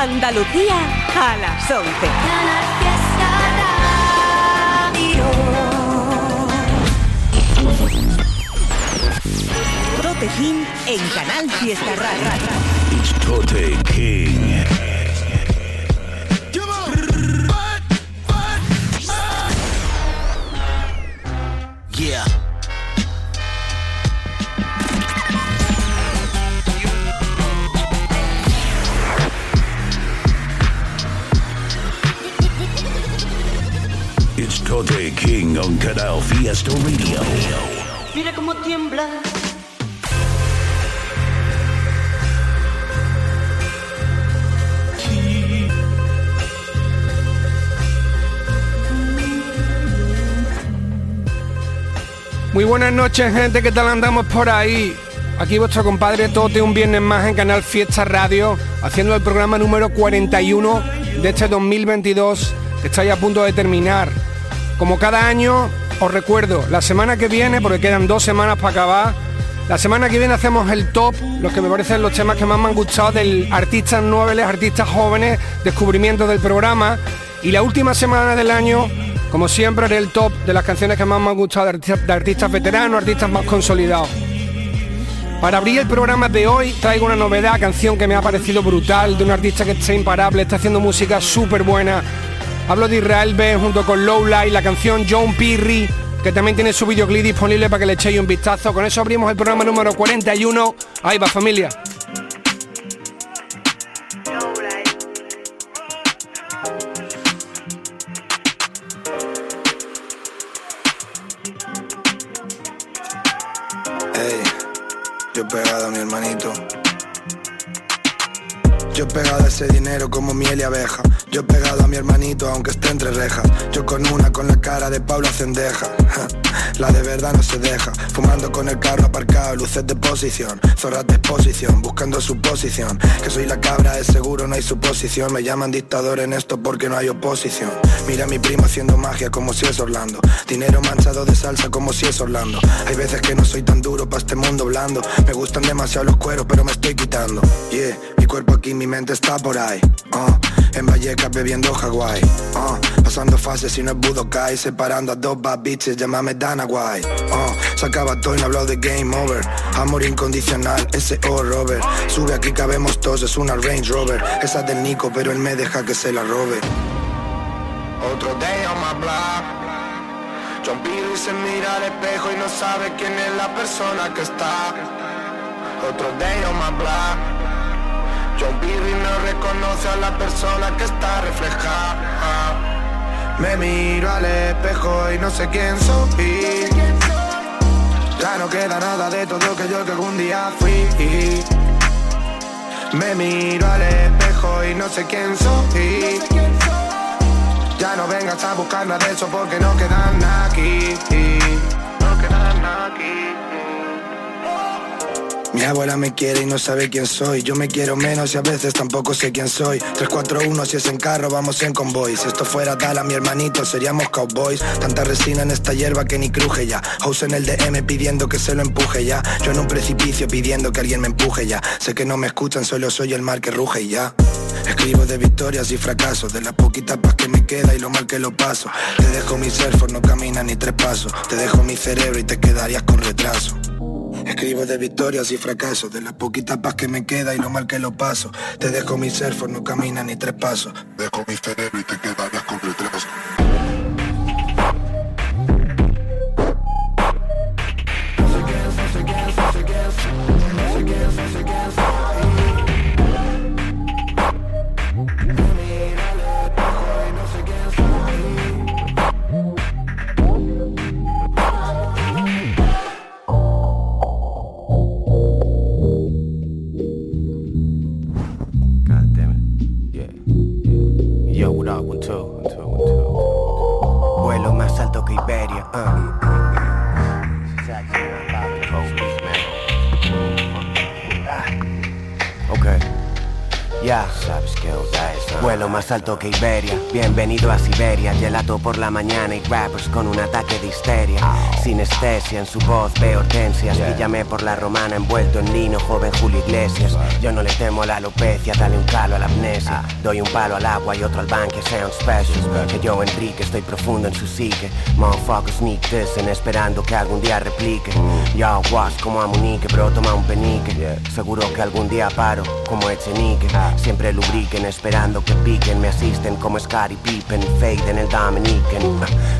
Andalucía a las 11. Tote King en Canal Fiesta Radio. It's Tote King. Yeah. King on Canal Fiesta Radio. Mira cómo tiembla. Muy buenas noches, gente, ¿qué tal andamos por ahí? Aquí vuestro compadre Tote, un viernes más en Canal Fiesta Radio, haciendo el programa número 41 de este 2022, que está ya a punto de terminar. Como cada año, os recuerdo, la semana que viene, porque quedan dos semanas para acabar, la semana que viene hacemos el top, los que me parecen los temas que más me han gustado del artistas nobles, artistas jóvenes, descubrimientos del programa. Y la última semana del año, como siempre, haré el top de las canciones que más me han gustado de artistas, de artistas veteranos, artistas más consolidados. Para abrir el programa de hoy traigo una novedad, canción que me ha parecido brutal, de un artista que está imparable, está haciendo música súper buena. Hablo de Israel B junto con Lowlight, la canción John Pirri, que también tiene su videoclip disponible para que le echéis un vistazo. Con eso abrimos el programa número 41. Ahí va familia. Pegado a mi hermanito. Yo he pegado ese dinero como miel y abeja. Yo he pegado a mi hermanito aunque esté entre rejas. Yo con una con la cara de Paula Cendeja. La de verdad no se deja. Fumando con el carro aparcado, luces de posición. Zorras de exposición, buscando su posición. Que soy la cabra, es seguro, no hay suposición. Me llaman dictador en esto porque no hay oposición. Mira a mi primo haciendo magia como si es Orlando. Dinero manchado de salsa como si es Orlando. Hay veces que no soy tan duro para este mundo blando. Me gustan demasiado los cueros, pero me estoy quitando. Cuerpo aquí, mi mente está por ahí. Uh, en Vallecas bebiendo Hawái. Uh, pasando fases y no es Budokai. Separando a dos bad bitches, llámame Dana White. Uh, se acaba todo y no hablo de game over. Amor incondicional, S.O. Robert. Sube aquí, cabemos todos, es una Range Rover. Esa es del Nico, pero él me deja que se la robe. Otro day on my block. John Pirri se mira al espejo y no sabe quién es la persona que está. Otro day on my block. John Pirri no reconoce a la persona que está reflejada. Me miro al espejo y no sé quién soy. Ya no queda nada de todo que yo que algún día fui. Me miro al espejo y no sé quién soy. Ya no vengas a buscar nada de eso porque no quedan aquí. No quedan aquí. Mi abuela me quiere y no sabe quién soy. Yo me quiero menos y a veces tampoco sé quién soy. 341 si es en carro, vamos en convoy. Si esto fuera tal mi hermanito, seríamos cowboys. Tanta resina en esta hierba que ni cruje ya. House en el DM pidiendo que se lo empuje ya. Yo en un precipicio pidiendo que alguien me empuje ya. Sé que no me escuchan, solo soy el mar que ruge ya. Escribo de victorias y fracasos, de las poquitas paz que me queda y lo mal que lo paso. Te dejo mi surfer, no camina ni tres pasos. Te dejo mi cerebro y te quedarías con retraso. Escribo de victorias y fracasos, de las poquitas paz que me queda y lo mal que lo paso. Te dejo mi surfer, no camina ni tres pasos. Dejo mi cerebro y te quedarías con retraso. Que Iberia. Bienvenido a Siberia. Gelato por la mañana y rappers con un ataque de histeria. Sinestesia en su voz, veo hortensias. Píllame por la romana envuelto en lino, joven Julio Iglesias. Yo no le temo a la alopecia, dale un calo a la amnesia. Doy un palo al agua y otro al banque, sea un special. Que yo, Enrique, estoy profundo en su psique. Motherfuckers sneak en esperando que algún día replique. Yo, was como a Munique, bro, toma un penique. Seguro que algún día paro, como Echenique. Siempre lubriquen esperando que piquen Me asisten como Scottie Pippen Fade en el Dominican.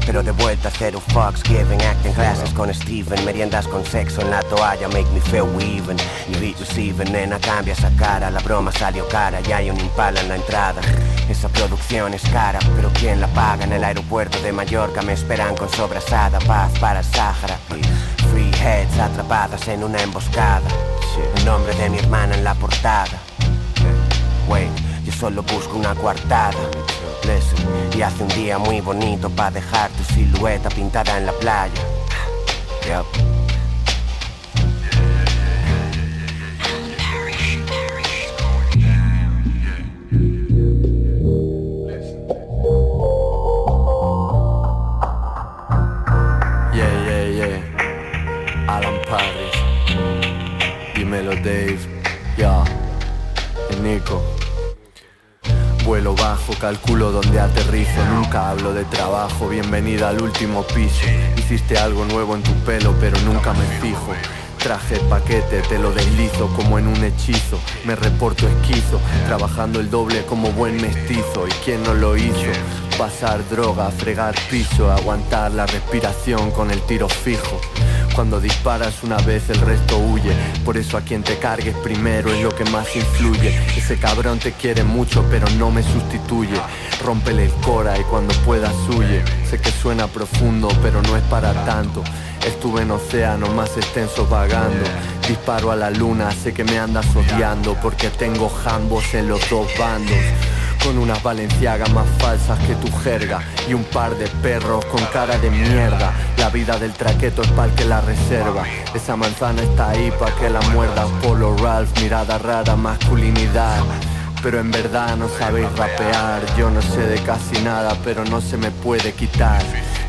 Pero de vuelta cero fucks given Acting classes con Steven. Meriendas con sexo en la toalla Make me feel weaving. Y receiving Nena cambia esa cara. La broma salió cara Ya hay un impala en la entrada. Esa producción es cara Pero ¿quién la paga? En el aeropuerto de Mallorca Me esperan con sobrasada. Paz para Sahara. Free heads atrapadas en una emboscada. El nombre de mi hermana en la portada. Yo solo busco una coartada. Y hace un día muy bonito para dejar tu silueta pintada en la playa. Calculo donde aterrizo. Nunca hablo de trabajo, bienvenida al último piso. Hiciste algo nuevo en tu pelo, pero nunca me fijo. Traje paquete, te lo deslizo como en un hechizo. Me reporto esquizo, trabajando el doble como buen mestizo. ¿Y quién no lo hizo? Pasar droga, fregar piso, aguantar la respiración con el tiro fijo cuando disparas una vez el resto huye. Por eso a quien te cargues primero es lo que más influye. Ese cabrón te quiere mucho pero no me sustituye. Rómpele el cora y cuando puedas huye. Sé que suena profundo pero no es para tanto. Estuve en océanos más extensos vagando. Disparo a la luna, sé que me andas odiando Porque tengo jambos en los dos bandos con unas valenciagas más falsas que tu jerga y un par de perros con cara de mierda. La vida del traqueto es para que la reserva. Esa manzana está ahí para que la muerda. Polo Ralph, mirada rara, masculinidad. Pero en verdad no sabéis rapear, yo no sé de casi nada, pero no se me puede quitar.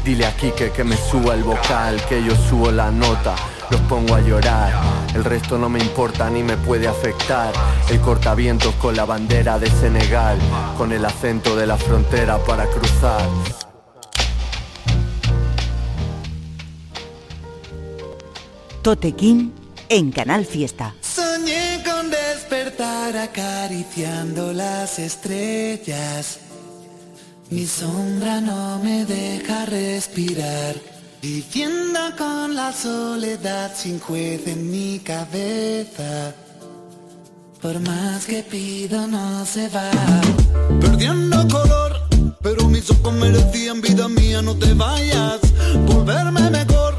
Dile aquí que, que me suba el vocal, que yo subo la nota los pongo a llorar. El resto no me importa ni me puede afectar. El cortavientos con la bandera de Senegal, con el acento de la frontera para cruzar. Totequín en Canal Fiesta. Soñé con despertar acariciando las estrellas. Mi sombra no me deja respirar. Viviendo con la soledad sin juez en mi cabeza. Por más que pido no se va. Perdiendo color, pero mis ojos merecían vida mía, no te vayas. Volverme mejor.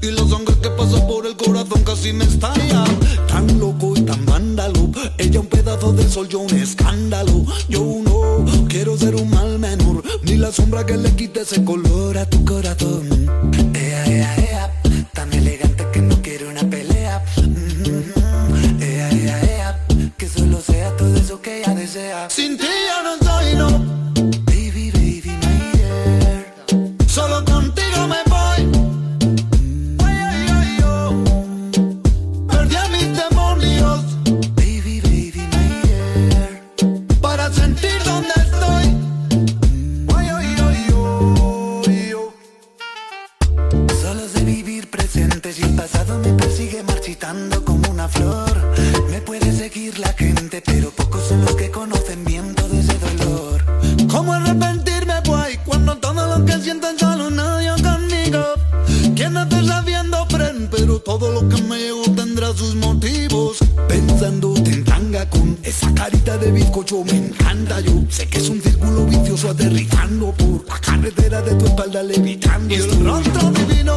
Y la sangre que pasa por el corazón casi me estalla. Tan loco y tan vándalo. Ella un pedazo de sol, yo un escándalo. Yo no quiero ser un mal menor. La sombra que le quite ese color a tu corazón. Ea, ea, ea. Tan elegante que no quiere una pelea. Mm-hmm. Ea, ea, ea. Que solo sea todo eso que ella desea. Sin ti ya no. Rostro divino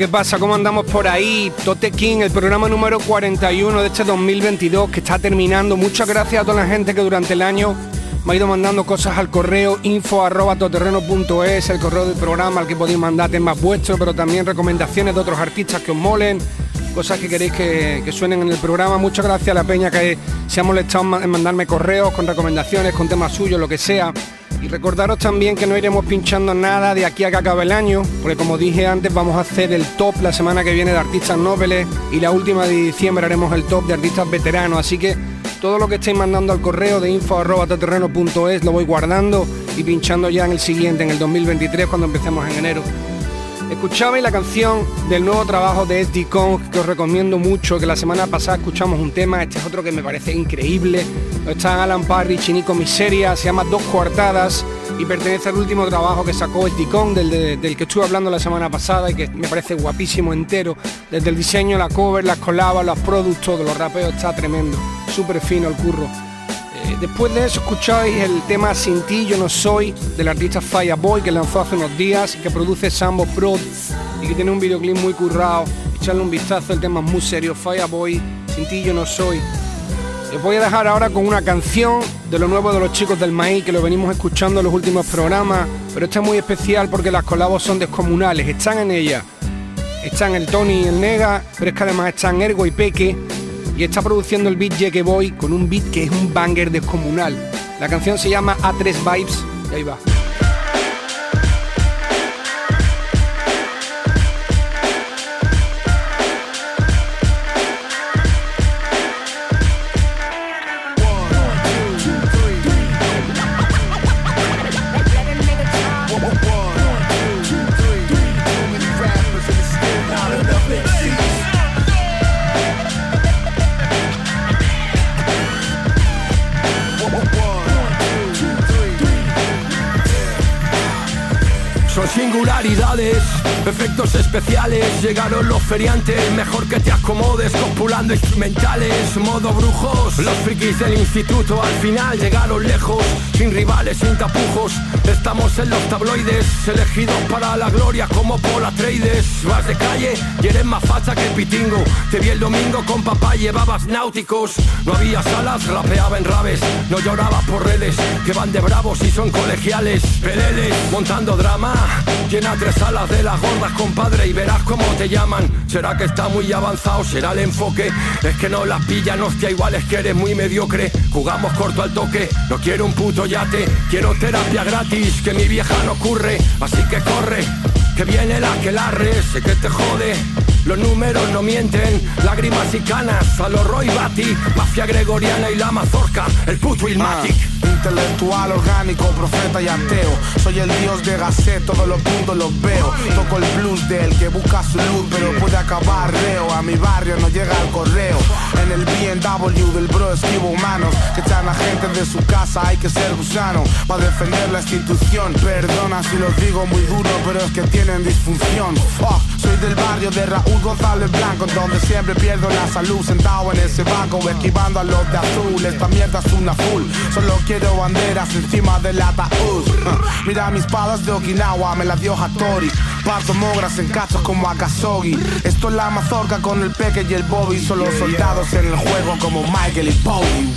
¿qué pasa? ¿Cómo andamos por ahí? Tote King, el programa número 41 de este 2022 que está terminando. Muchas gracias a toda la gente que durante el año me ha ido mandando cosas al correo info el correo del programa al que podéis mandar temas vuestros, pero también recomendaciones de otros artistas que os molen, cosas que queréis que, que, suenen en el programa. Muchas gracias a la peña que se ha molestado en mandarme correos con recomendaciones, con temas suyos, lo que sea. Y recordaros también que no iremos pinchando nada de aquí a que acabe el año, porque como dije antes vamos a hacer el top la semana que viene de artistas nobles y la última de diciembre haremos el top de artistas veteranos, así que todo lo que estéis mandando al correo de info.terreno.es lo voy guardando y pinchando ya en el siguiente, en el 2023, cuando empecemos en enero. Escuchabais la canción del nuevo trabajo de SD Kong que os recomiendo mucho, que la semana pasada escuchamos un tema, este es otro que me parece increíble. Están Alan Parrish y Nico Miseria, se llama Dos Cuartadas y pertenece al último trabajo que sacó SD Kong, del, del que estuve hablando la semana pasada y que me parece guapísimo entero. Desde el diseño, la cover, las colabas, los productos, los rapeos, está tremendo. Súper fino el curro. Eh, después de eso escucháis el tema Sin ti yo no soy del artista Fireboy que lanzó hace unos días, que produce Sambo Pro y que tiene un videoclip muy currado. Echarle un vistazo, el tema es muy serio, Fireboy, Sin ti yo no soy. Les voy a dejar ahora con una canción de lo nuevo de los chicos del maíz que lo venimos escuchando en los últimos programas, pero esta es muy especial porque las colabos son descomunales, están en ella. Están el Tony y el Nega, pero es que además están Ergo y Peque y está produciendo el beat que voy con un beat que es un banger descomunal. La canción se llama A3 Vibes y ahí va. Efectos especiales, llegaron los feriantes, mejor que te acomodes, copulando instrumentales, modo brujos, los frikis del instituto al final llegaron lejos, sin rivales, sin tapujos, estamos en los tabloides, elegidos para la gloria como Pola Trades, vas de calle y eres más facha que pitingo, te vi el domingo con papá, llevabas náuticos, no había salas, rapeaba en rabes, no lloraba por redes, que van de bravos y son colegiales, peleles, montando drama, llena tres salas de las gordas, compadre, y verás cómo te llaman. ¿Será que está muy avanzado? ¿Será el enfoque? Es que no las pillan, hostia, igual es que eres muy mediocre. Jugamos corto al toque, no quiero un puto yate, quiero terapia gratis, que mi vieja no ocurre, así que corre, que viene la que larre, sé que te jode. Los números no mienten, lágrimas y canas, a los Roy Batty, mafia gregoriana y la mazorca, el puto Ilmatic. Ah, intelectual, orgánico, profeta y ateo. Soy el dios de Gasset, todos los puntos los veo. Toco el blues del que busca su luz, pero puede acabar reo. A mi barrio no llega el correo. En el BMW del bro esquivo humanos que echan a gente de su casa. Hay que ser gusano para defender la institución. Perdona si lo digo muy duro, pero es que tienen disfunción. soy del barrio de Raúl González Blanco Donde siempre pierdo la salud Sentado en ese banco esquivando a los de azul. Esta mierda es una full. Solo quiero banderas encima del ataúd. Mira mis palas de Okinawa Me las dio Hattori. Parto mogras en cachos como Akasogi Esto es la mazorca con el peque y el Bobby. Solo soldados en el juego como Michael y Bobby.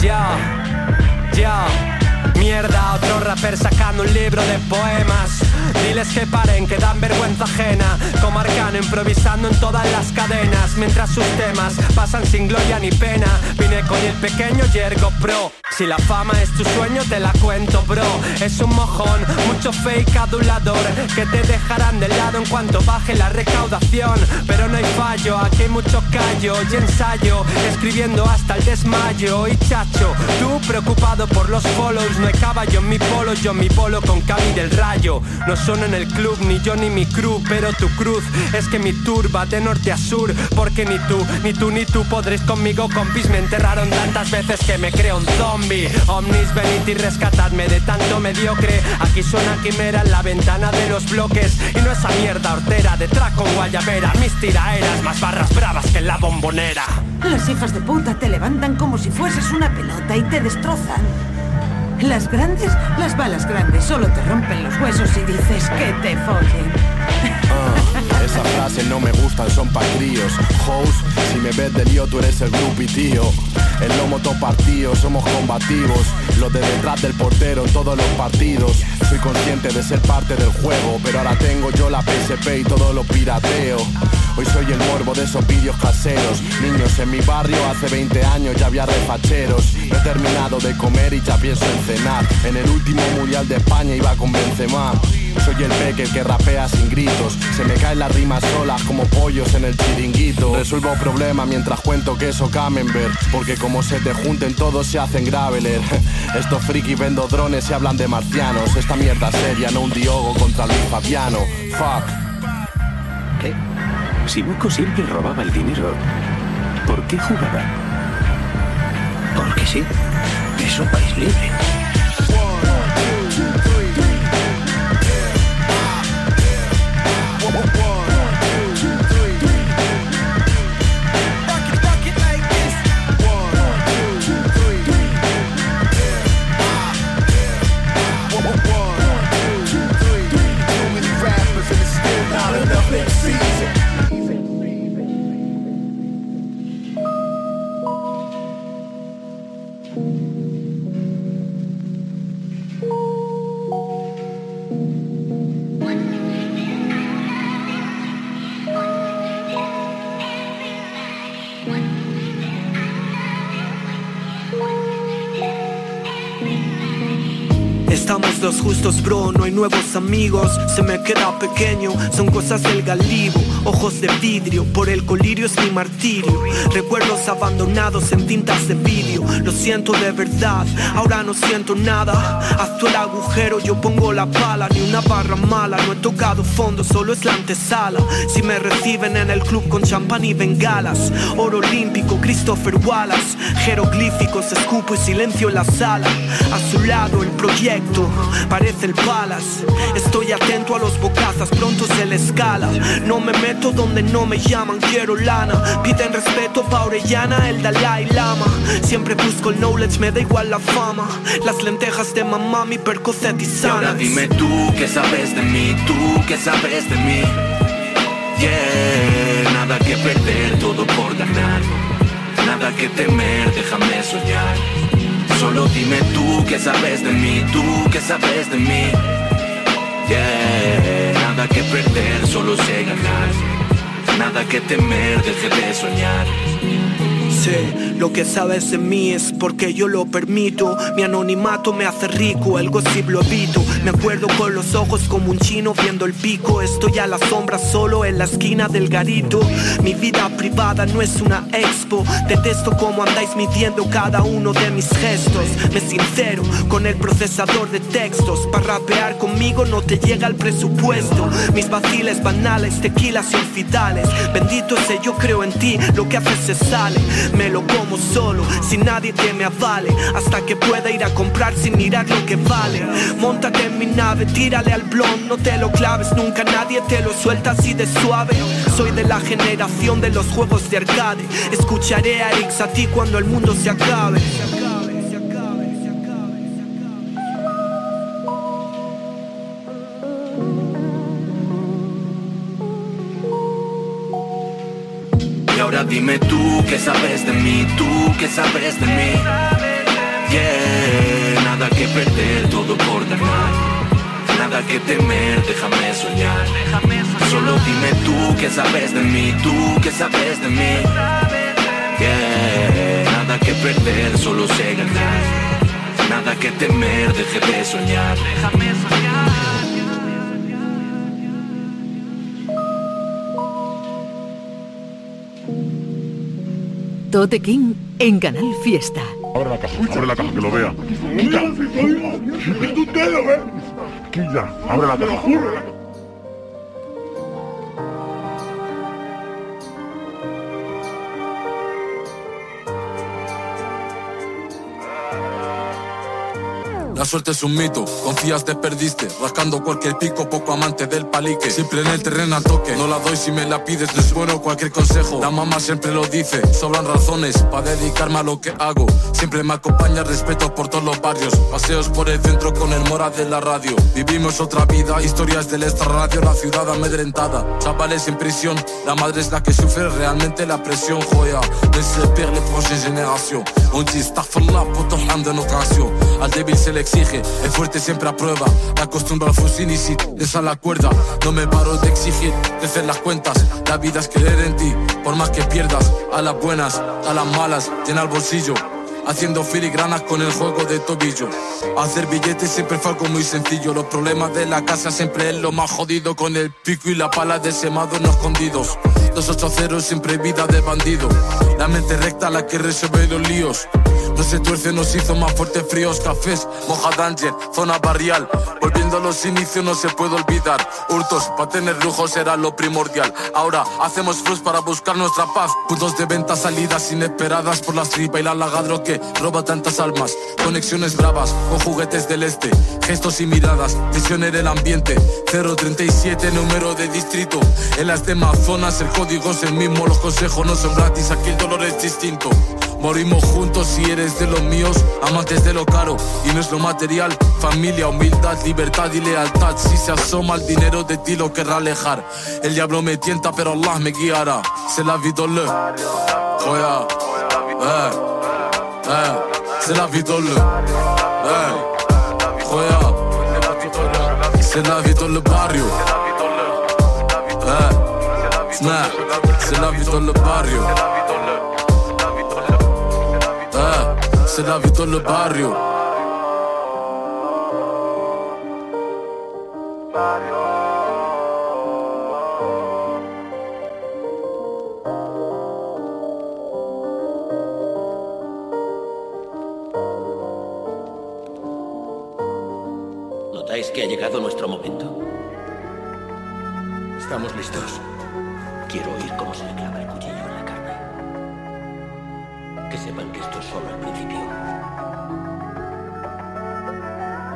Ya ya, mierda, otro rapper sacando un libro de poemas. Diles que paren, que dan vergüenza ajena. Como Arcano improvisando en todas las cadenas. Mientras sus temas pasan sin gloria ni pena. Vine con el pequeño Yergo Pro. Si la fama es tu sueño, te la cuento, bro. Es un mojón, mucho fake adulador. Que te dejarán de lado en cuanto baje la recaudación. Pero no hay fallo, aquí hay mucho callo y ensayo. Escribiendo hasta el desmayo. Y chacho, tú preocupado por los follows, no hay yo en mi polo, yo en mi polo con Cami del Rayo. No son en el club, ni yo ni mi crew, pero tu cruz es que mi tour va de norte a sur. Porque ni tú, ni tú, ni tú podréis conmigo, compis. Me enterraron tantas veces que me creo un zombie. Omnis, venid y rescatadme de tanto mediocre. Aquí suena quimera en la ventana de los bloques. Y no esa mierda hortera de traco guayabera. Mis tiraeras más barras bravas que la bombonera. Las hijas de puta te levantan como si fueses una pelota y te destrozan. Las grandes, las balas grandes, solo te rompen los huesos y dices que te follen. Ah, esa frase no me gustan, son pa' críos. Host, si me ves de lío, tú eres el grupi, tío. El lomo todo partido, somos combativos. Los de detrás del portero en todos los partidos. Soy consciente de ser parte del juego, pero ahora tengo yo la PSP y todo lo pirateo. Hoy soy el morbo de esos vídeos caseros. Niños en mi barrio hace 20 años ya había refacheros. he terminado de comer y ya pienso en cenar. En el último mundial de España iba con Benzema. Soy el peque que rapea sin gritos. Se me caen las rimas solas como pollos en el chiringuito. Resuelvo problemas mientras cuento queso camembert. Porque como se te junten todos se hacen graveler. Estos frikis vendo drones y hablan de marcianos. Esta mierda seria, no un diogo contra Luis Fabiano. Fuck. ¿Qué? Si Moco siempre robaba el dinero, ¿por qué jugaba? Porque sí. Es un país libre. Bro, no hay nuevos amigos. Se me queda pequeño, son cosas del galibo. Ojos de vidrio, por el colirio es mi martirio. Recuerdos abandonados en tintas de vídeo. Lo siento de verdad, ahora no siento nada. Haz tú el agujero, yo pongo la pala. Ni una barra mala, no he tocado fondo, solo es la antesala. Si me reciben en el club con champán y bengalas. Oro olímpico, Christopher Wallace. Jeroglíficos, escupo y silencio en la sala. A su lado el proyecto parece el Estoy atento a los bocazas, pronto se le escala. No me meto donde no me llaman, quiero lana. Piden respeto pa' Orellana, el Dalai Lama. Siempre busco el knowledge, me da igual la fama. Las lentejas de mamá, mi percocet y Y ahora dime tú qué sabes de mí, tú qué sabes de mí. Yeah, nada que perder, todo por ganar. Nada que temer, déjame soñar. Solo dime tú qué sabes de mí, tú qué sabes de mí. Yeah, nada que perder, solo sé ganar. Nada que temer, deje de soñar. Sé lo que sabes de mí es porque yo lo permito. Mi anonimato me hace rico, el gossip lo evito. Me acuerdo con los ojos como un chino viendo el pico. Estoy a la sombra solo en la esquina del garito. Mi vida privada no es una expo. Detesto cómo andáis midiendo cada uno de mis gestos. Me sincero con el procesador de textos. Para rapear conmigo no te llega el presupuesto. Mis vaciles banales, tequilas infidales. Bendito ese yo creo en ti, lo que haces se sale. Me lo como solo, sin nadie que me avale. Hasta que pueda ir a comprar sin mirar lo que vale. Móntate en mi nave, tírale al blon, no te lo claves nunca, nadie te lo suelta así de suave. Soy de la generación de los juegos de arcade. Escucharé a a ti cuando el mundo se acabe. Dime tú qué sabes de mí, tú qué sabes de mí. Yeah, nada que perder, todo por ganar. Nada que temer, déjame soñar. Solo dime tú qué sabes de mí, tú qué sabes de mí. Yeah, nada que perder, solo sé ganar. Nada que temer, deje de soñar. Déjame soñar. Tote King en Canal Fiesta. Abre la caja, abre la caja, que lo vea. ¡Quilla! ¡Quilla! Abre la caja. La suerte es un mito, confías te perdiste, rascando cualquier pico, poco amante del palique. Siempre en el terreno al toque, no la doy si me la pides, no es bueno cualquier consejo. La mamá siempre lo dice, sobran razones para dedicarme a lo que hago. Siempre me acompaña respeto por todos los barrios, paseos por el centro con el mora de la radio. Vivimos otra vida, historias del extra radio, la ciudad amedrentada. Chavales en prisión, la madre es la que sufre realmente la presión, joya. Mais se perd les prochaines générations. On dit Starfallah, poto de notre nation. Al débil se le exige, el fuerte siempre aprueba. Me acostumbro al fusil y si esa la cuerda. No me paro de exigir, de hacer las cuentas. La vida es creer en ti, por más que pierdas. A las buenas, a las malas, llena el bolsillo. Haciendo filigranas con el juego de tobillo. Hacer billetes siempre fue muy sencillo. Los problemas de la casa siempre es lo más jodido. Con el pico y la pala de semado no escondidos. 280 siempre vida de bandido. La mente recta la que resuelve los líos. No se tuerce, nos hizo más fuertes fríos cafés, moja danger, zona barrial. Volviendo a los inicios no se puede olvidar. Hurtos, para tener lujos era lo primordial. Ahora hacemos flux para buscar nuestra paz. Puntos de venta, salidas inesperadas por la stripa y la lagadro que roba tantas almas. Conexiones bravas con juguetes del este, gestos y miradas. Tensión en el ambiente. 037, número de distrito. En las demás zonas el código es el mismo. Los consejos no son gratis, aquí el dolor es distinto. Morimos juntos si eres de los míos, amantes de lo caro y no es lo material. Familia, humildad, libertad y lealtad. Si se asoma el dinero de ti lo querrá alejar. El diablo me tienta, pero Allah me guiará. C'est la vie dans le. Joya. Eh. Eh. C'est la vie dans le. Eh. Joya. C'est la vie dans le barrio. Eh. C'est la vie dans le barrio. Se la visto en el barrio. ¿Notáis que ha llegado nuestro momento? Estamos listos. Quiero oír cómo se le sepan que esto es solo el principio.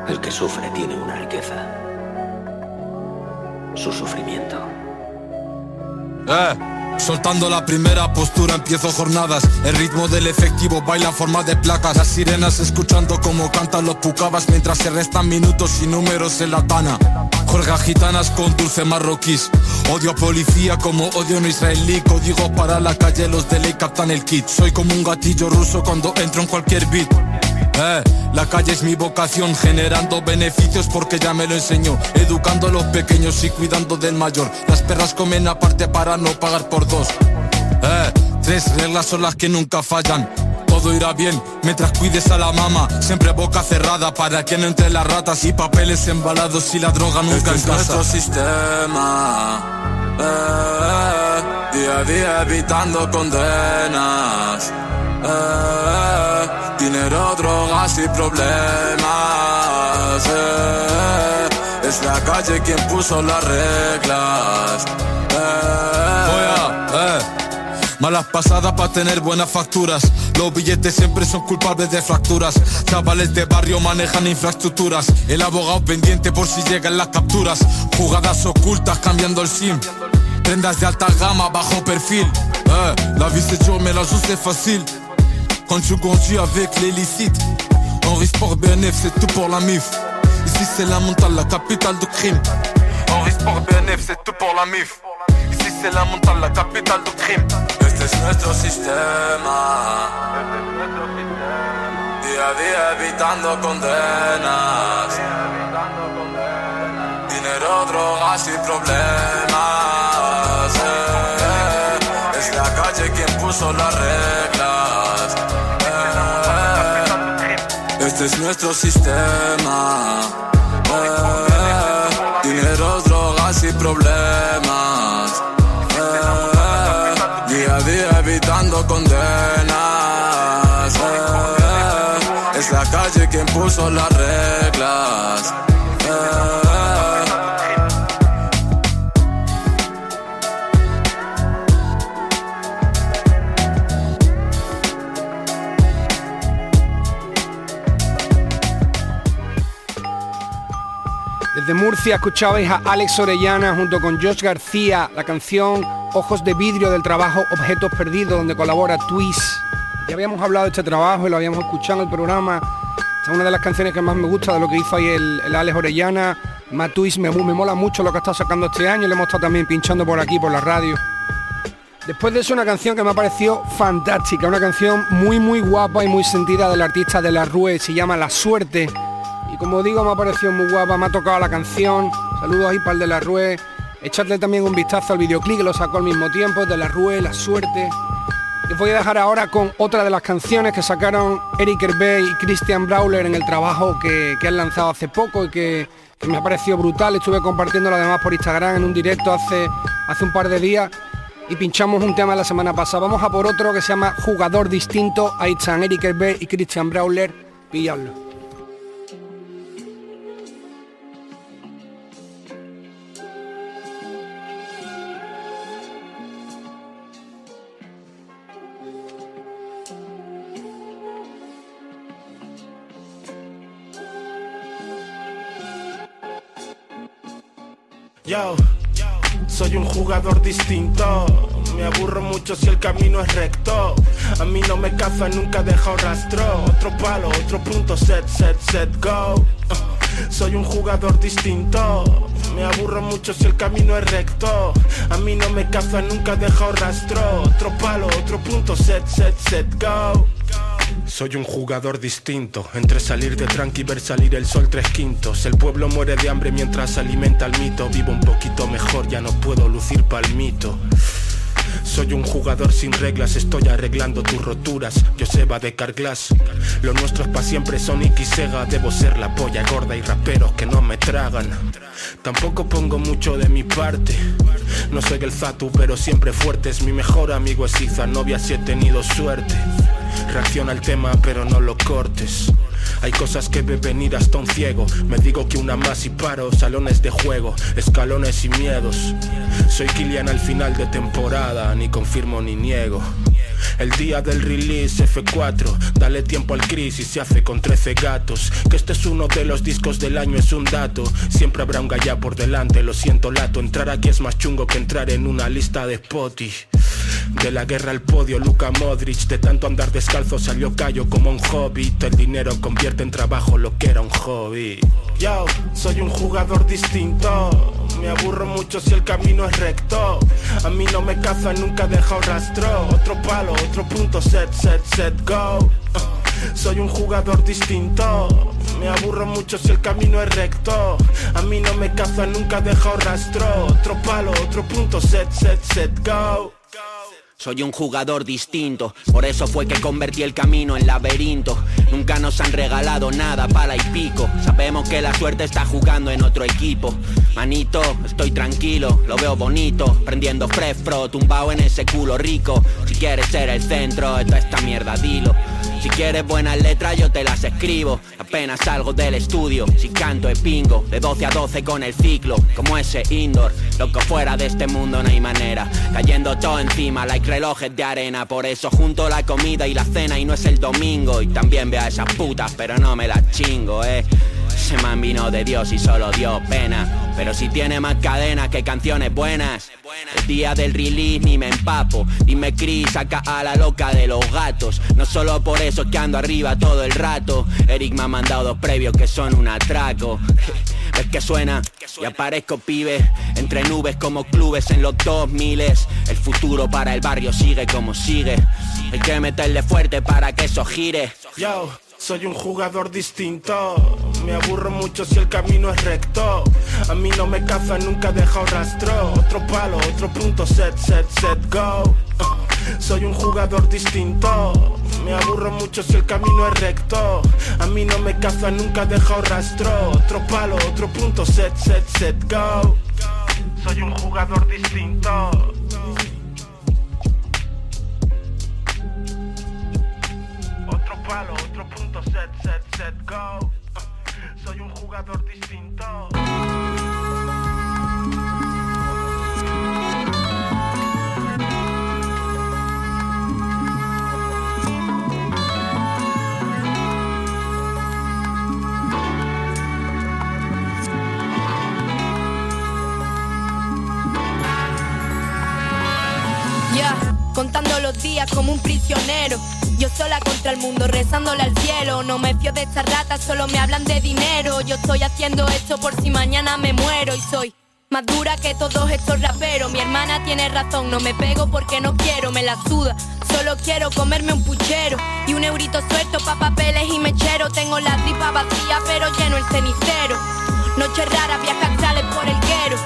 El que sufre tiene una riqueza. Su sufrimiento. Eh. Soltando la primera postura empiezo jornadas El ritmo del efectivo baila en forma de placas Las sirenas escuchando como cantan los pucabas Mientras se restan minutos y números en la tana Juerga gitanas con dulce marroquís Odio a policía como odio a un israelí Código para la calle, los de ley captan el kit Soy como un gatillo ruso cuando entro en cualquier beat eh, la calle es mi vocación, generando beneficios porque ya me lo enseñó. Educando a los pequeños y cuidando del mayor. Las perras comen aparte para no pagar por dos. Eh, tres reglas son las que nunca fallan. Todo irá bien mientras cuides a la mama. Siempre boca cerrada para que no entre las ratas y papeles embalados y la droga nunca este en es casa. nuestro sistema. Eh, día a día evitando condenas. Eh, dinero, drogas y problemas. Eh, es la calle quien puso las reglas. Oya, eh. Malas pasadas para tener buenas facturas. Los billetes siempre son culpables de fracturas. Chavales de barrio manejan infraestructuras. El abogado pendiente por si llegan las capturas. Jugadas ocultas cambiando el sim. Prendas de alta gama bajo perfil. Eh, la vie c'est dur la joue c'est facile. Quand tu conduis avec l'illicite. Henri Sport BNF c'est tout pour la mif. Ici c'est la montagne, la capitale du crime. Henri Sport BNF c'est tout pour la mif. Ici c'est la montagne, la capitale du crime. Es nuestro sistema. Día a día evitando condenas. Dinero, drogas y problemas. eh. Es la calle quien puso las reglas. eh. Este es nuestro sistema. eh. Dinero, drogas y problemas. evitando condenas. Eh, es la calle quien puso las reglas. Eh, Desde Murcia escuchabais a Alex Orellana junto con Josh García, la canción Ojos de vidrio del trabajo Objetos Perdidos, donde colabora Twist. Ya habíamos hablado de este trabajo y lo habíamos escuchado en el programa. es una de las canciones que más me gusta de lo que hizo ahí el, Alex Orellana. Matt Twist me, me mola mucho lo que está sacando este año. Le hemos estado también pinchando por aquí, por la radio. Después de eso una canción que me ha parecido fantástica, una canción muy muy guapa y muy sentida del artista de la Rue, se llama La Suerte como digo, me ha parecido muy guapa, me ha tocado la canción. Saludos ahí para el de la Rue. Echarle también un vistazo al videoclip que lo sacó al mismo tiempo, de la Rue, La Suerte. Y voy a dejar ahora con otra de las canciones que sacaron Eric Hervé y Christian Brawler en el trabajo que, han lanzado hace poco y que, me ha parecido brutal. Estuve compartiéndolo además por Instagram en un directo hace, hace un par de días y pinchamos un tema la semana pasada. Vamos a por otro que se llama Jugador Distinto. Ahí están Eric y Christian Brawler. Pilladlo. Soy un jugador distinto. Me aburro mucho si el camino es recto. A mí no me caza, nunca deja rastro. Otro palo, otro punto, set, set, set, go. Soy un jugador distinto. Me aburro mucho si el camino es recto. A mí no me caza, nunca deja rastro. Otro palo, otro punto, set, set, set, go. Soy un jugador distinto, entre salir de tranqui y ver salir el sol tres quintos. El pueblo muere de hambre mientras alimenta el mito. Vivo un poquito mejor, ya no puedo lucir palmito. Soy un jugador sin reglas, estoy arreglando tus roturas. Yo va de Carglass. Lo nuestro es pa' siempre Sonic y Sega. Debo ser la polla gorda y raperos que no me tragan. Tampoco pongo mucho de mi parte. No soy el Zatu, pero siempre fuerte. Es mi mejor amigo, es Iza, novia si he tenido suerte. Reacciona al tema, pero no lo cortes. Hay cosas que ve venir hasta un ciego. Me digo que una más y paro. Salones de juego, escalones y miedos. Soy Kilian al final de temporada, ni confirmo ni niego. El día del release F4 Dale tiempo al crisis se hace con 13 gatos Que este es uno de los discos del año es un dato Siempre habrá un galla por delante, lo siento lato Entrar aquí es más chungo que entrar en una lista de Spotify de la guerra al podio, Luka Modric De tanto andar descalzo salió callo como un hobbit. El dinero convierte en trabajo lo que era un hobby. Yo, soy un jugador distinto. Me aburro mucho si el camino es recto. A mí no me caza, nunca deja rastro. Otro palo, otro punto, set, set, set, go. Soy un jugador distinto. Me aburro mucho si el camino es recto. A mí no me caza, nunca deja rastro. Otro palo, otro punto, set, set, set, go soy un jugador distinto, por eso fue que convertí el camino en laberinto. Nunca nos han regalado nada, pala y pico. Sabemos que la suerte está jugando en otro equipo. Manito, estoy tranquilo, lo veo bonito. Prendiendo frefro, tumbado en ese culo rico. Si quieres ser el centro toda esta mierda, dilo. Si quieres buenas letras yo te las escribo. Apenas salgo del estudio, si canto es pingo De 12 a 12 con el ciclo, como ese indoor. Loco fuera de este mundo no hay manera. Cayendo todo encima, like relojes de arena. Por eso junto la comida y la cena y no es el domingo. Y también veo a esas putas pero no me las chingo, eh ese man vino de Dios y solo dio pena. Pero si tiene más cadenas que canciones buenas. El día del release ni me empapo. Dime Chris, saca a la loca de los gatos. No solo por eso que ando arriba todo el rato. Eric me ha mandado dos previos que son un atraco. Es que suena y aparezco pibe Entre nubes como clubes en los 2000 El futuro para el barrio sigue como sigue. Hay que meterle fuerte para que eso gire soy un jugador distinto. Me aburro mucho si el camino es recto. A mí no me caza, nunca deja rastro. Otro palo, otro punto, set, set, set, go. Soy un jugador distinto. Me aburro mucho si el camino es recto. A mí no me caza, nunca deja rastro. Otro palo, otro punto, set, set, set, go. Soy un jugador distinto set set, set, go. Soy un jugador distinto. Ya, contando los días como un prisionero. Yo sola contra el mundo, rezándole al cielo. No me fío de estas ratas, solo me hablan de dinero. Yo estoy haciendo esto por si mañana me muero y soy más dura que todos estos raperos. Mi hermana tiene razón, no me pego porque no quiero, me la suda. Solo quiero comerme un puchero y un eurito suelto pa' papeles y mechero. Tengo la tripa vacía, pero lleno el cenicero. Noche rara, viaja sales por el quero.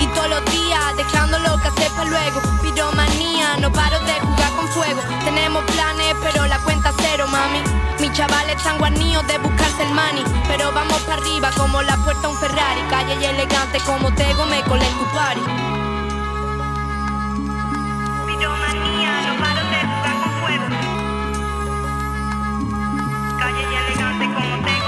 Y todos los días dejando lo que hacer pa' luego. Piromanía, no paro de jugar con fuego. Tenemos planes, pero la cuenta cero, mami. Mis chavales están guarnidos de buscarse el money. Pero vamos para arriba como la puerta a un Ferrari. Calle y elegante como Tego me colé tu party. No paro de jugar con fuego. Calle y elegante como Tego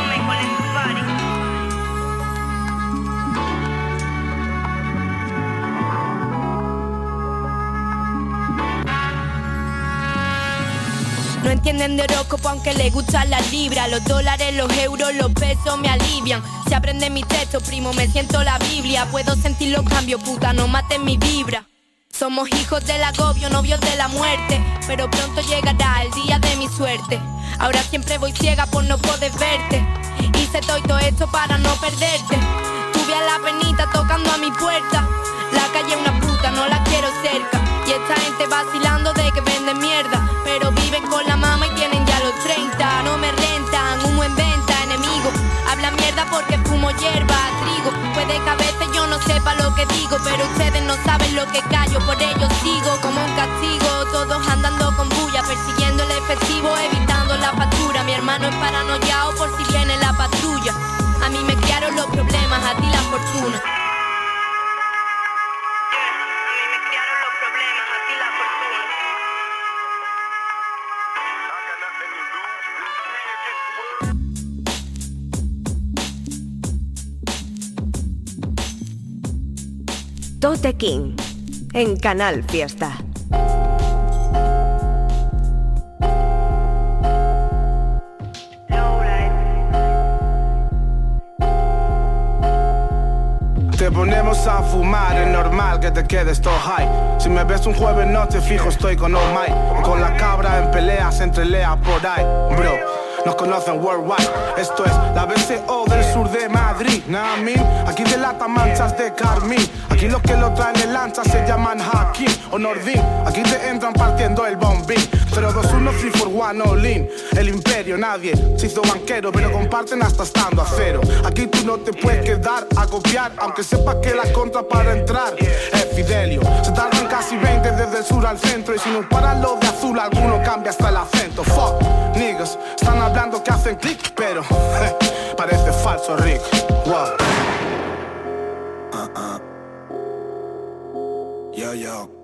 No entienden de horóscopo aunque les gustan las libras Los dólares, los euros, los pesos me alivian. Se aprende mi texto, primo, me siento la Biblia. Puedo sentir los cambios, puta, no maten mi vibra. Somos hijos del agobio, novios de la muerte. Pero pronto llegará el día de mi suerte. Ahora siempre voy ciega por no poder verte. Hice todo y todo esto para no perderte. Tuve a la penita tocando a mi puerta. La calle es una puta, no la quiero cerca Y esta gente vacilando de que venden mierda. Pero viven con la mama y tienen ya los 30 No me rentan, humo en venta, enemigo. Habla mierda porque fumo hierba, trigo. Puede que a veces yo no sepa lo que digo Pero ustedes no saben lo que callo. Por ello sigo como un castigo. Todos andando con bulla Persiguiendo el efectivo, evitando la factura. Mi hermano es paranoiao por si viene la patrulla. A mí me criaron los problemas, a ti la fortuna Tote King en Canal Fiesta. Te ponemos a fumar, es normal que te quedes todo high. Si me ves un jueves noche fijo estoy con Oh My. Con la cabra en peleas entre lea por ahí, bro. Nos conocen worldwide, esto es la BCO del sur de Madrid, ¿nah, I mean? Aquí delatan manchas de carmín. Aquí los que lo traen en lancha se llaman Hakim o Nordin. Aquí te entran partiendo el bombín. 021 341 all in. El imperio, nadie se hizo banquero, pero comparten hasta estando a cero. Aquí tú no te puedes quedar a copiar, aunque sepas que la contra para entrar es Fidelio. Se tardan casi 20 desde el sur al centro, y si nos paran los de azul, alguno cambia hasta el acento. Fuck, niggas, están hablando que hacen click, pero parece falso, Rick. Wow. Yo, yo.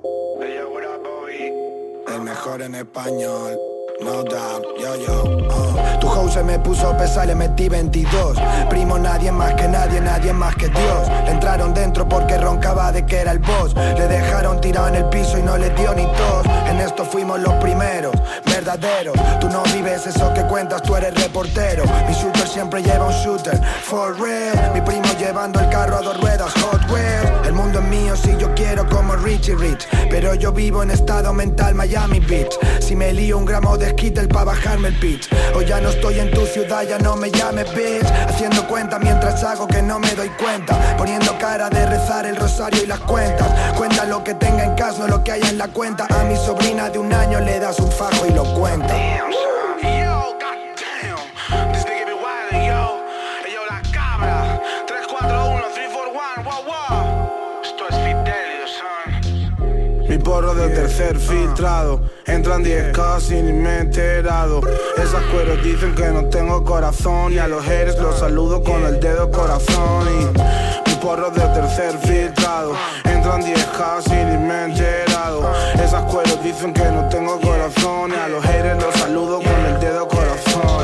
El mejor en español. No doubt, yo, yo. uh. Tu house se me puso pesar, le metí 22. Primo, nadie más que nadie, nadie más que Dios. Le entraron dentro porque roncaba de que era el boss. Le dejaron tirado en el piso y no le dio ni tos. En esto fuimos los primeros, verdaderos. Tú no vives eso que cuentas, tú eres reportero. Mi shooter siempre lleva un shooter, for real. Mi primo llevando el carro a dos ruedas, Hot Wheels. El mundo es mío si yo quiero como Richie Rich. Pero yo vivo en estado mental Miami Beach. Si me lío un gramo de skitter pa' bajarme el pitch. O ya no estoy en tu ciudad, ya no me llames bitch. Haciendo cuenta mientras hago que no me doy cuenta. Poniendo cara de rezar el rosario y las cuentas. Cuenta lo que tenga en casa, no lo que haya en la cuenta. A mi sobrina de un año le das un fajo y lo cuenta. Mi porro del tercer filtrado. Entran 10k sin ni me he enterado. Esas cueros dicen que no tengo corazón. Y a los haters los saludo con el dedo corazón. Y mi porro del tercer filtrado. Entran 10k sin me he enterado. Esas cueros dicen que no tengo corazón. Y a los haters los saludo con el dedo corazón.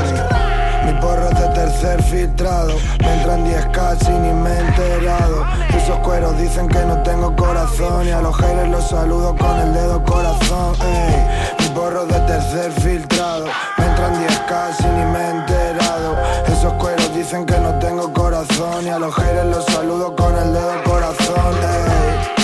Y Mi porro es de tercer filtrado. Me entran 10k sin ni me enterado. Esos cueros dicen que no tengo corazón. Y a los haters los saludo con el dedo corazón. Ey, mi porro es de tercer filtrado. Me entran 10k sin ni me he enterado. Esos cueros dicen que no tengo corazón. Y a los haters los saludo con el dedo corazón. Ey.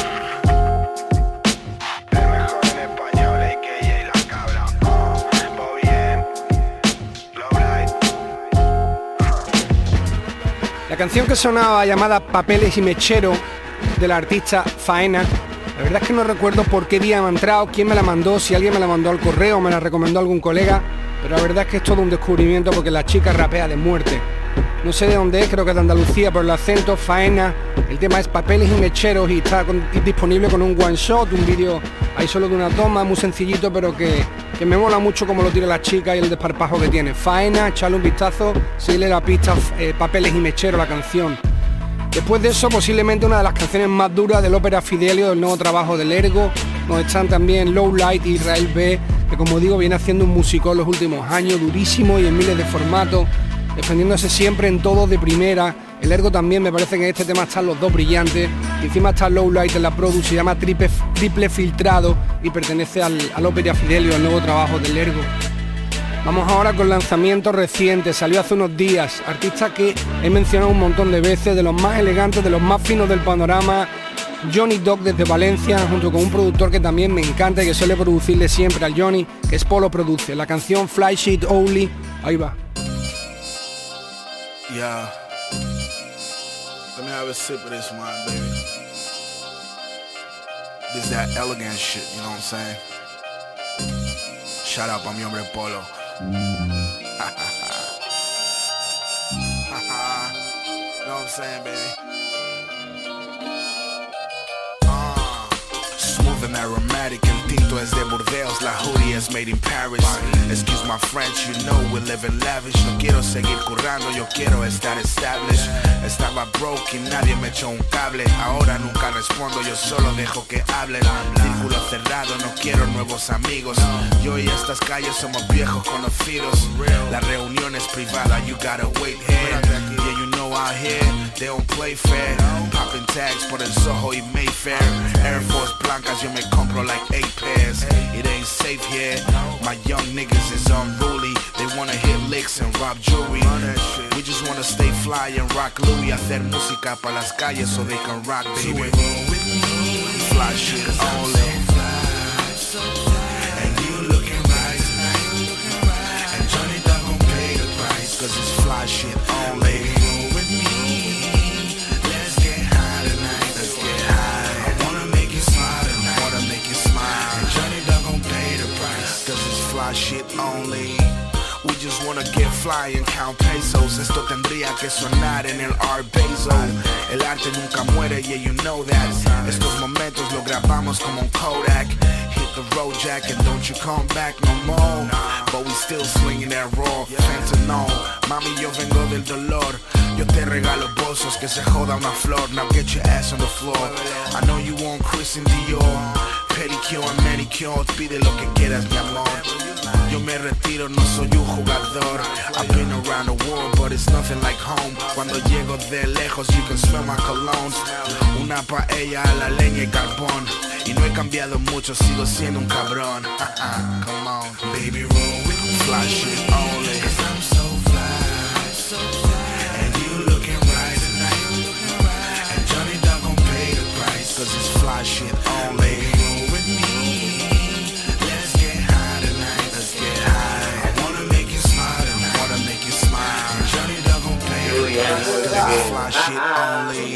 La canción que sonaba llamada Papeles y Mechero de la artista Faena, la verdad es que no recuerdo por qué día me ha entrado, quién me la mandó, si alguien me la mandó al correo, me la recomendó algún colega, pero la verdad es que es todo un descubrimiento porque la chica rapea de muerte. No sé de dónde es, creo que de Andalucía, por el acento, faena. El tema es papeles y mecheros y está disponible con un one shot, un vídeo ahí solo de una toma, muy sencillito, pero que, me mola mucho como lo tira la chica y el desparpajo que tiene. Faena, echarle un vistazo, seguirle la pista, eh, papeles y mecheros, la canción. Después de eso, posiblemente una de las canciones más duras del ópera Fidelio, del nuevo trabajo del Ergo, donde están también Low Light y Israel B, que como digo viene haciendo un musicón los últimos años, durísimo y en miles de formatos defendiéndose siempre en todo de primera. El ergo también me parece que en este tema están los dos brillantes. Encima está Low Light en la produ, se llama Triple, triple Filtrado y pertenece al, al Opera Fidelio, al nuevo trabajo del ergo. Vamos ahora con lanzamientos recientes, salió hace unos días, artista que he mencionado un montón de veces, de los más elegantes, de los más finos del panorama, Johnny Dog desde Valencia, junto con un productor que también me encanta y que suele producirle siempre al Johnny, que es Polo Produce, la canción Fly Sheet Only, ahí va. Have a sip of this wine, baby. This that elegant shit, you know what I'm saying? Shout out pa mi hombre Polo. you know what I'm saying, baby? Aromatic El tinto es de Burdeos, la hoodie es made in Paris. Excuse my French, you know we live in lavish. No quiero seguir currando, yo quiero estar established. Estaba broke y nadie me echó un cable. Ahora nunca respondo, yo solo dejo que hablen. Círculo cerrado, no quiero nuevos amigos. Yo y estas calles somos viejos conocidos. La reunión es privada, you gotta wait here out here, they don't play fair Popping tags por el Soho y Mayfair Air Force blancas, yo me compro like eight pairs. It ain't safe here. My young niggas is unruly. They wanna hit licks and rob jewelry. We just wanna stay fly and rock Louis. Hacer música pa' las calles so they can rock, baby. Fly shit only. And you looking right tonight. And Johnny Dog gon' pay the price. Cause it's fly shit only. Shit only. We just wanna get fly and count pesos. Esto tendría que sonar en el Art Basel. El arte nunca muere, yeah, you know that. Estos momentos lo grabamos como un Kodak. Hit the road jack and don't you come back no more. But we still swinging that raw fentanyl. Mami, yo vengo del dolor. Yo te regalo bolsos que se joda una flor. Now get your ass on the floor. I know you want Christian Dior. Pedicure and manicure. Pide lo que quieras, mi amor. Yo me retiro, no soy un jugador. I've been around the world, but it's nothing like home. Cuando llego de lejos, you can smell my cologne. Una paella a la leña y carbón. Y no he cambiado mucho, sigo siendo un cabrón. Come on, baby, roll with me. Fly shit only. Cause I'm so fly. And you looking right. And Johnny Dog pay the price. Cause it's fly shit only. Fly shit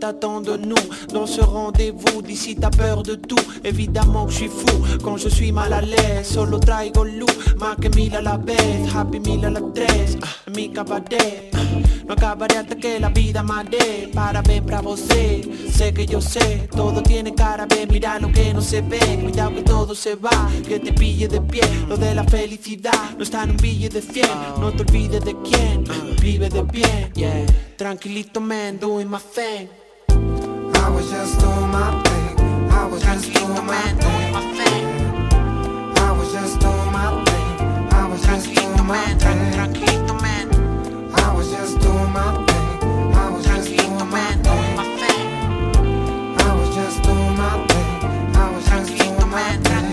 T'attends de nous dans ce rendez-vous. D'ici t'as peur de tout, évidemment que je suis fou. Quand je suis mal à l'aise, solo traigo loup Más que mil a la vez, happy mil a la tres ah, Mi cabaret, no acabaré hasta que la vida me dé Para ver para você, sé que yo sé Todo tiene cara, ve, mira lo que no se ve Cuidado que todo se va, que te pille de pie Lo de la felicidad no está en un billete de 100 No te olvides de quién, vive de bien, Tranquilito man, doing my thing my thing. I was just doing my thing. I was just doing my thing. I was just doing my thing. I was just doing my thing. I was just doing my thing. I was just doing my thing. I was just doing my thing.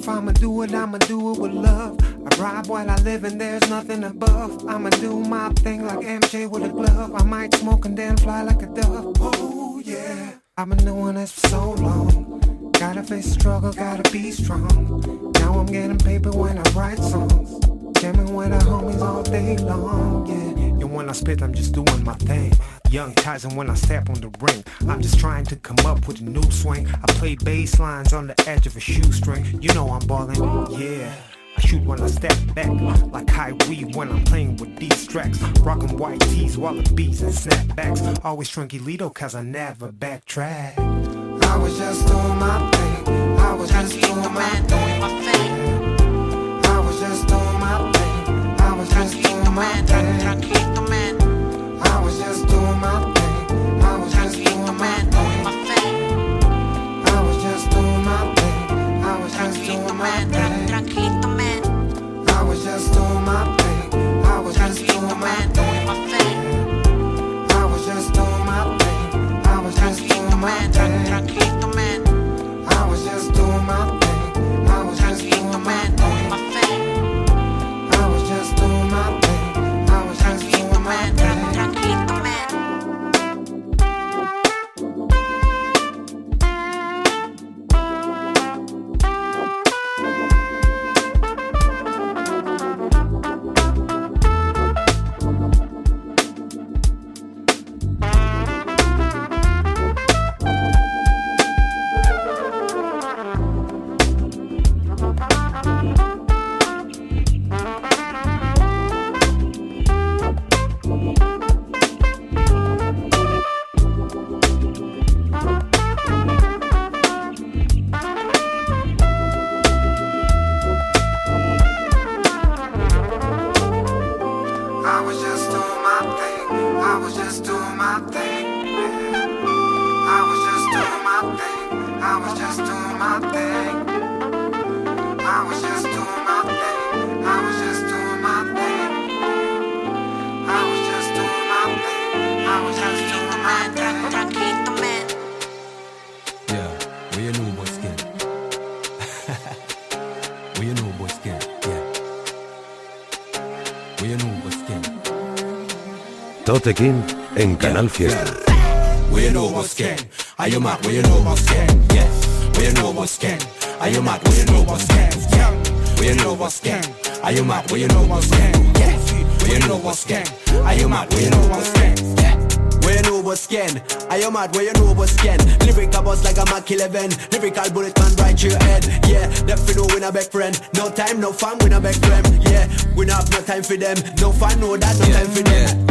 If I'ma do it, I'ma do it with love. I ride while I live and there's nothing above. I'ma do my thing like MJ with a glove. I might smoke and then fly like a dove. Oh yeah. I've been doing this for so long. Gotta face struggle, gotta be strong. Now I'm getting paper when I write songs. Jamming with the homies all day long, yeah. And when I spit, I'm just doing my thing. Young Tyson when I step on the ring I'm just trying to come up with a new swing. I play bass lines on the edge of a shoestring. You know I'm ballin', yeah I shoot when I step back, like Kyrie when I'm playing with these tracks. Rockin' white tees, wallabies, and snapbacks. Always Trunky Lido, cause I never backtrack. I was just doing my thing. I was just doing my thing. I was just doing my thing. I was just doing my thing. Tranquilito man I was just doing my thing. I was just doing my thing. I was just doing my thing. I was just doing my thing. Just doing my thing. I was just doing my thing. I was just doing my thing. I was just doing my thing. Tote King en Canal Fiesta. Where you know boy skin? Are you mad? Where you know boy skin? Yeah. Where you know boy skin? Are you mad? Where you know boy skin? Yeah. Where you know boy skin? Are you mad? Where you know boy skin? Yeah. Where you know boy skin? Are you mad? Where you know boy skin? Yeah. Where you know about skin? Are you mad? Where you know about skin? Lyrical boss like a Mac 11 Lyrical bullet man right to your head Yeah, left you know we not back friend No time, no fun, we not back friend Yeah, we not have no time for them No fun, no that, no time for them Yeah.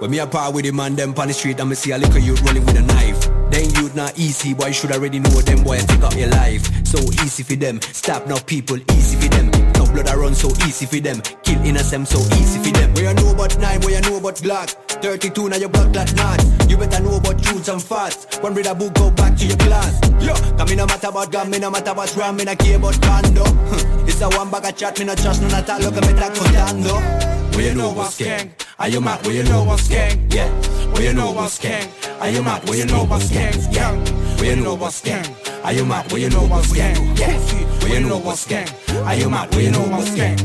When me a par with the man them on the street and me see a little youth rolling with a knife. Then youth not easy, boy you should already know them boy I take up your life. So easy for them, stop now people, easy for them. No blood I run so easy for them, kill innocent so easy for them. Where you know about nine, where you know about Glock 32 now your blood clot not You better know about truths and facts One read a book, go back to your class Yo, cause me no matter about gun, me no matter about ram, me no care about condo Huh, It's a one bag of chat, me no trust none at all, look at me that contando Where you know what's gang? Are you mad? Where you know what's gang? Yeah. Where you know what's gang? Are you mad? Where you know what's gang? Yeah. Where you know what's gang? Are you mad? Where you know what's gang? Yeah. Where you know what's gang? Are you mad? Where you know what's gang?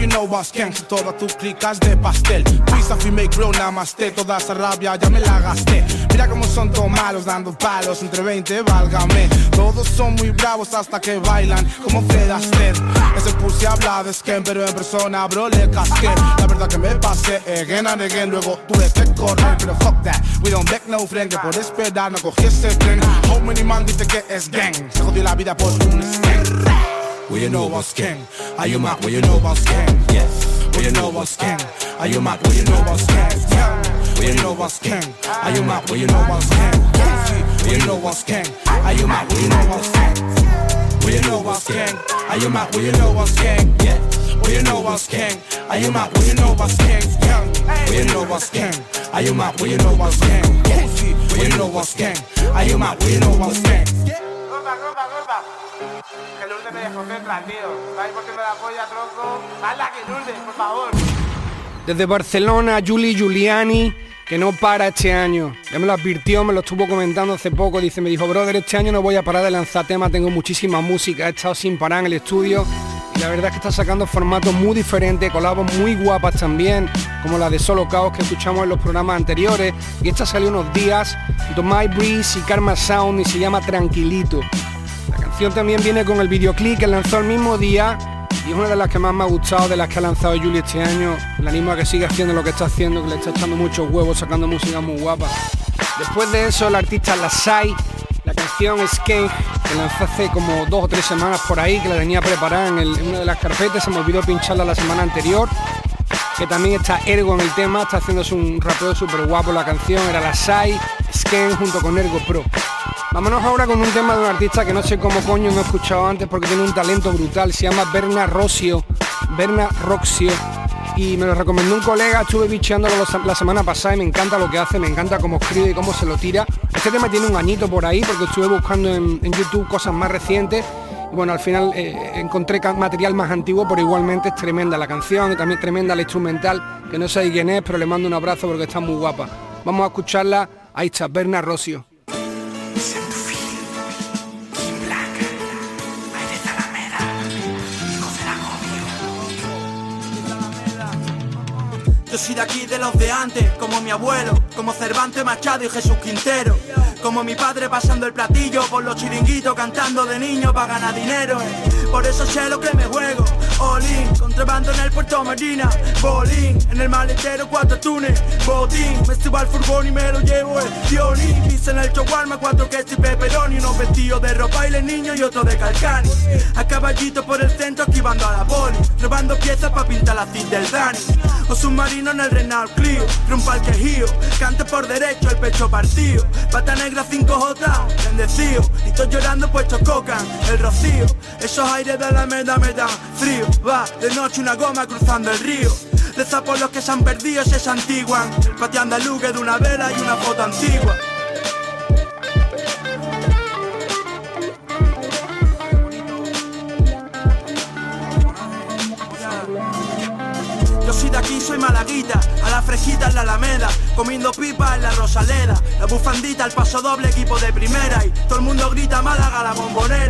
You know what's gang Todas tus clicas de pastel. Pizza, fi make real, namaste Toda esa rabia ya me la gasté. Mira cómo son todos malos dando palos Entre 20, válgame. Todos son muy bravos hasta que bailan Como Fred Astaire. Ese pussy habla de skin Pero en persona, bro, le casqué La verdad que me pasé again and again Luego tuve que correr. Pero fuck that, we don't back no friend Que por esperar no cogí ese tren. How many man dice que es gang Se jodió la vida por un skank Well, you know what's king. Are you mad? Well, you know what's king. Yes. Well, you know what's king. Are you mad? Well, you know what's king. Well, you know what's king. Are you mad? Well, you know what's king. Well, you know what's king. Are you mad? Well, you know what's king. Well, you know what's king. Are you mad? Well, you know what's king. Yeah. Well, you know what's king. Are you mad? Well, you know what's king. Well, you know what's king. Are you mad? Well, you know what's king. Well, you know what's king. Are you mad? Well, you know what's king. Desde Barcelona, Juli Giuliani, que no para este año. Ya me lo advirtió, me lo estuvo comentando hace poco. Dice, me dijo, brother, este año no voy a parar de lanzar temas, tengo muchísima música, he estado sin parar en el estudio. Y la verdad es que está sacando formatos muy diferentes, colabos muy guapas también, como la de Solo Caos que escuchamos en los programas anteriores. Y esta salió unos días, My Breeze y Karma Sound y se llama Tranquilito. Canción también viene con el videoclip que lanzó el mismo día y es una de las que más me ha gustado de las que ha lanzado Julie este año. La animo a que siga haciendo lo que está haciendo, que le está echando muchos huevos, sacando música muy guapa. Después de eso, el artista Lasai, la canción Skate, que lanzó hace como dos o tres semanas por ahí, que la tenía preparada en, una de las carpetas, se me olvidó pincharla la semana anterior. Que también está Ergo en el tema, está haciéndose un rapeo súper guapo la canción, era Lasai, Sken junto con Ergo Pro. Vámonos ahora con un tema de un artista que no sé cómo coño no he escuchado antes porque tiene un talento brutal. Se llama Berna Rossio. Berna Roxio. Y me lo recomendó un colega, estuve bicheándolo la semana pasada y me encanta lo que hace, me encanta cómo escribe y cómo se lo tira. Este tema tiene un añito por ahí porque estuve buscando en, YouTube cosas más recientes. Bueno, al final eh, encontré material más antiguo, pero igualmente es tremenda la canción y también tremenda la instrumental, que no sé quién es, pero le mando un abrazo porque está muy guapa. Vamos a escucharla. Ahí está, Berna Rossio. Yo soy de aquí de los de antes, como mi abuelo, como Cervantes Machado y Jesús Quintero. Como mi padre pasando el platillo por los chiringuitos cantando de niño para ganar dinero. eh. Por eso sé lo que me juego. Contrabando en el puerto Marina. Bolín, en el maletero cuatro tunes. Botín, me subo al furgón y me lo llevo el violín. Pisa en el chowarma cuatro quesos y pepperoni. Unos vestidos de ropa y niño y otro de calcani. A caballito por el centro esquivando a la poli. Robando piezas para pintar la cid del Dani. O submarino en el Renault Clio. Rumpa al quejío. Cante por derecho el pecho partido. Pata negra 5J, bendecido. Y estoy llorando puesto cocan, el rocío. Esos aires de la meda me dan frío. Va de noche una goma cruzando el río. Reza por los que se han perdido se santiguan. El patio andaluz de una vela y una foto antigua. Yo soy de aquí, soy malaguita, a la fresquita en la Alameda, comiendo pipa en la Rosaleda, la bufandita, el paso doble, equipo de primera y todo el mundo grita Málaga la bombonera.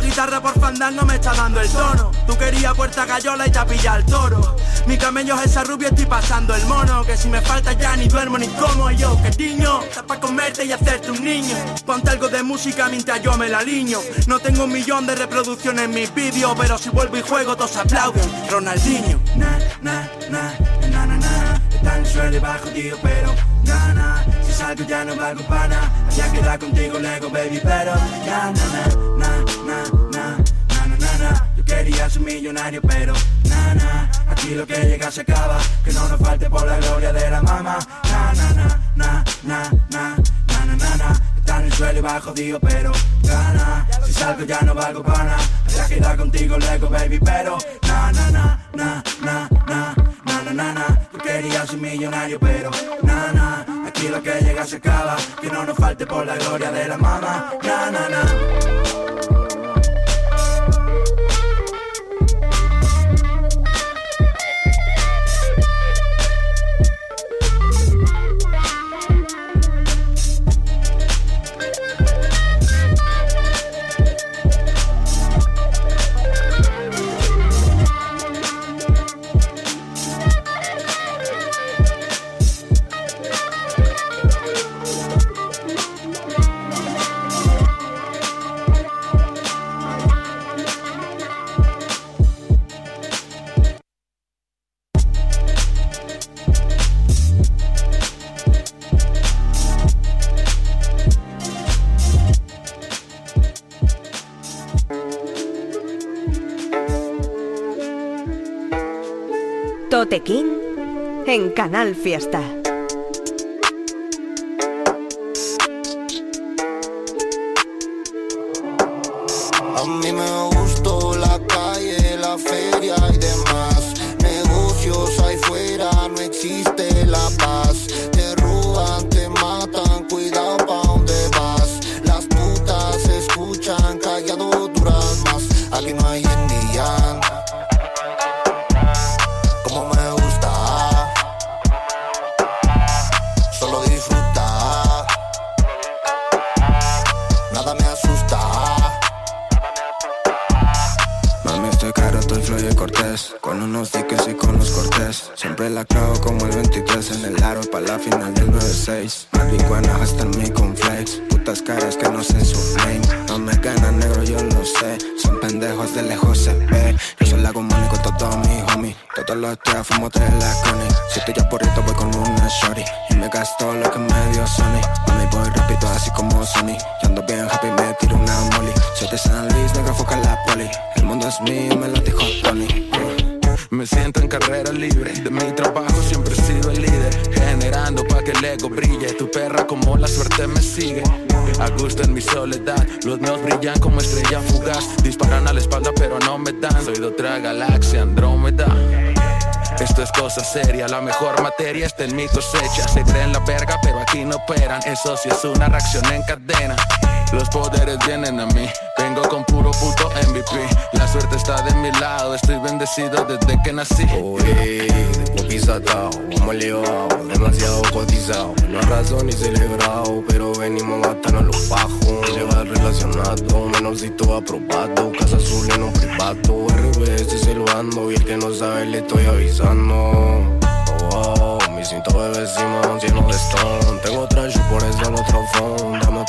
Guitarra por fandango me está dando el tono, tú querías puerta gallola y te ha pillado el toro. Mi camello es esa rubia, estoy pasando el mono, que si me falta ya ni duermo ni como y yo, que niño, está para comerte y hacerte un niño. Ponte algo de música mientras yo me la liño. No tengo un millón de reproducciones en mis vídeos, pero si vuelvo y juego todos aplauden. Ronaldinho. Na, na, na, na, na, na. Está en el y bajo, tío, pero gana. Si salgo ya no valgo pana. Había quedado contigo luego, baby, pero ya, na, na, na, na, na, na, na, na, na. Yo quería ser millonario, pero na, na. Aquí lo que llega se acaba. Que no nos falte por la gloria de la mama. Na, na, na, na, na, na, na, na, na, na. Está en el suelo y bajo, tío, pero gana. Si salgo ya no valgo pana. Había quedado contigo luego, baby, pero na, na, na, na, na, na, na, na, na, na. Yo quería ser millonario, pero na, na. Aquí lo que llega se acaba. Que no nos falte por la gloria de la mama. Na, na, na. Totequín en Canal Fiesta. En mi cosecha. Se creen la verga, pero aquí no operan. Eso sí es una reacción en cadena. Los poderes vienen a mí, vengo con puro puto MVP. La suerte está de mi lado, estoy bendecido desde que nací. Uy, pisatao, hemos llevado demasiado cotizado. No es razón ni celebrado, pero venimos a gastarnos los bajos. Llevar relacionado, menorcito aprobado. Casa azul en un privado, RBS silbando. Y el que no sabe le estoy avisando.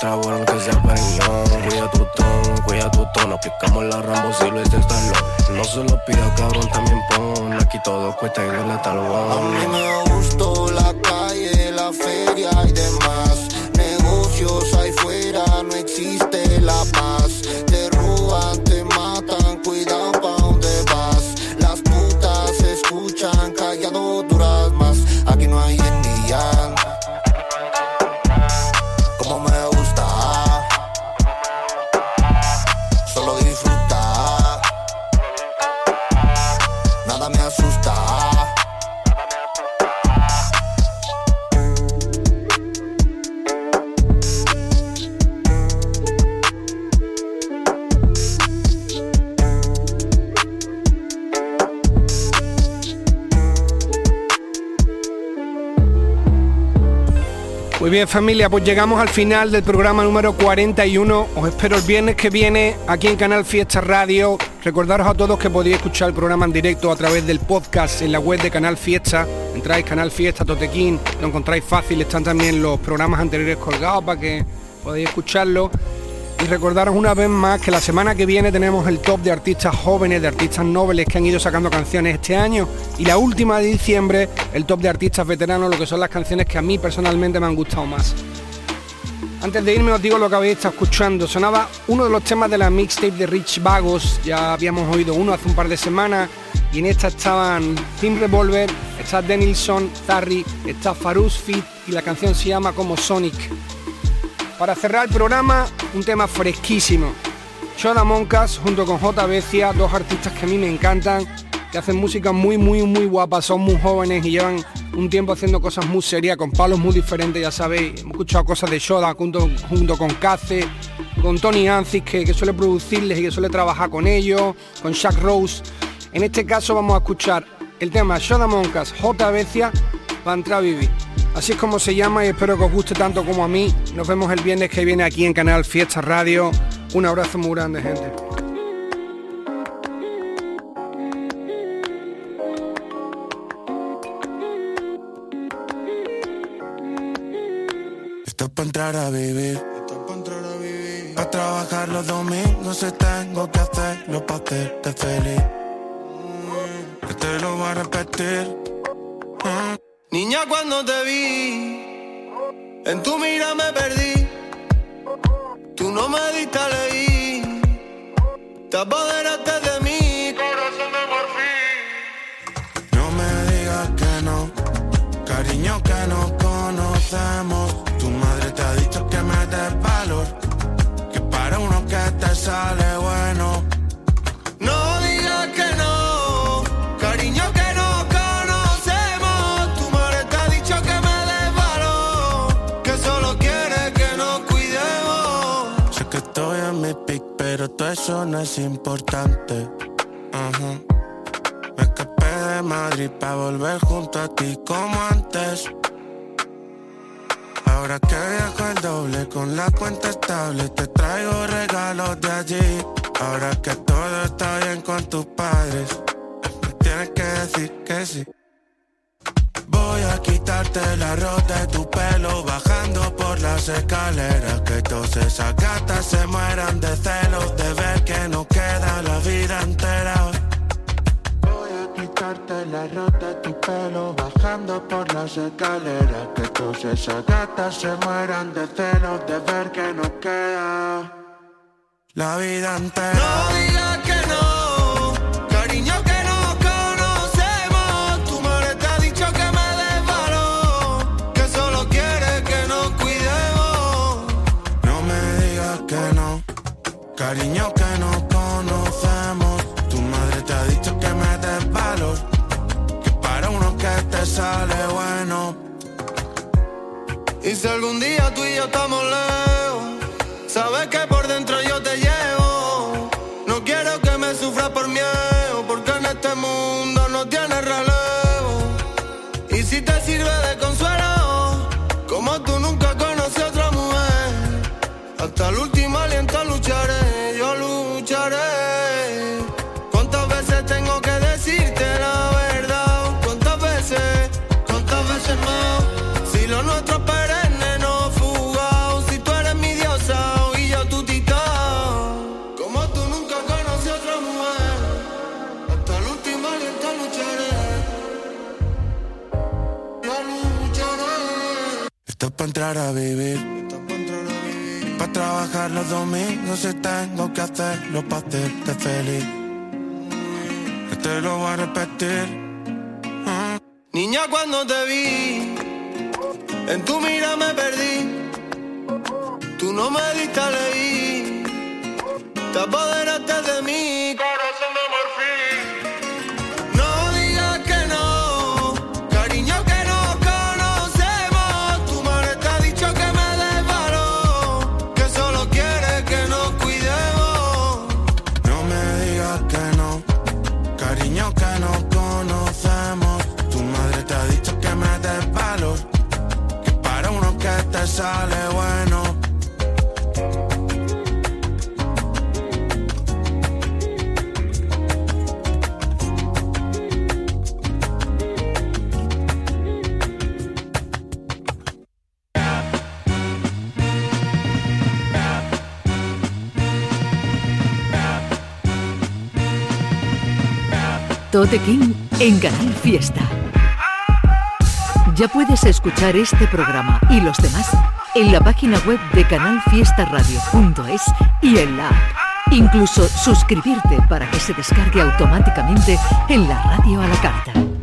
Buena que sea periñón. Cuida tu tono, cuida tu tono. Aplicamos la Rambo si lo está No se lo pida, cabrón, también pon. Aquí todo cuesta y duele lo A mí me gustó la calle, la feria y demás. Negocios ahí fuera, no existe la paz. Bien familia, pues llegamos al final del programa número 41. Os espero el viernes que viene aquí en Canal Fiesta Radio. Recordaros a todos que podéis escuchar el programa en directo a través del podcast en la web de Canal Fiesta. Entráis Canal Fiesta Totequín, lo encontráis fácil, están también los programas anteriores colgados para que podáis escucharlo. Y recordaros una vez más que la semana que viene tenemos el top de artistas jóvenes, de artistas nobles que han ido sacando canciones este año. Y la última de diciembre, el top de artistas veteranos, lo que son las canciones que a mí personalmente me han gustado más. Antes de irme os digo lo que habéis estado escuchando. Sonaba uno de los temas de la mixtape de Rich Vagos. Ya habíamos oído uno hace un par de semanas. Y en esta estaban Team Revolver, está Denilson, Zarry, está Farus Fit y la canción se llama como Sonic. Para cerrar el programa, un tema fresquísimo. Shoda Moncas junto con J. Dos artistas que a mí me encantan, que hacen música muy, muy, muy guapa, son muy jóvenes y llevan un tiempo haciendo cosas muy serias, con palos muy diferentes, ya sabéis. Hemos escuchado cosas de Shoda junto, junto con Cace, con Tony Ancis, que, que suele producirles y que suele trabajar con ellos, con Shaq Rose. En este caso vamos a escuchar el tema Shoda Moncas, J. para entrar a vivir. Así es como se llama y espero que os guste tanto como a mí. Nos vemos el viernes que viene aquí en Canal Fiesta Radio. Un abrazo muy grande, gente. Esto es para entrar a vivir. Para trabajar los domingos se tengo que hacerlo para hacerte feliz. Que te lo voy a repetir. Niña, cuando te vi, en tu mira me perdí. Tú no me diste a leí. Te apoderaste de mí, corazón de marfil. No me digas que no, cariño, que nos conocemos. Tu madre te ha dicho que me des valor, que para uno que te sale es importante. Me escapé de Madrid para volver junto a ti como antes. Ahora que viajo el doble con la cuenta estable, te traigo regalos de allí. Ahora que todo está bien con tus padres, tienes que decir que sí. A quitarte la rota de tu pelo bajando por las escaleras. Que todas esas gatas se mueran de celos de ver que no queda la vida entera. Voy a quitarte la rota de tu pelo bajando por las escaleras. Que todas esas gatas se mueran de celos de ver que no queda la vida entera. No digas que no, cariño que no conocemos. Tu madre te ha dicho que me des valor, que para uno que te sale bueno. Y si algún día tú y yo estamos lejos, sabes que Para entrar a vivir. Para trabajar los domingos si tengo que hacerlo para hacerte feliz. Que te lo voy a repetir. Niña, cuando te vi, en tu mira me perdí. Tú no me diste a leí, te apoderaste de King en Canal Fiesta. Ya puedes escuchar este programa y los demás en la página web de canalfiestaradio.es y en la app. Incluso suscribirte para que se descargue automáticamente en la radio a la carta.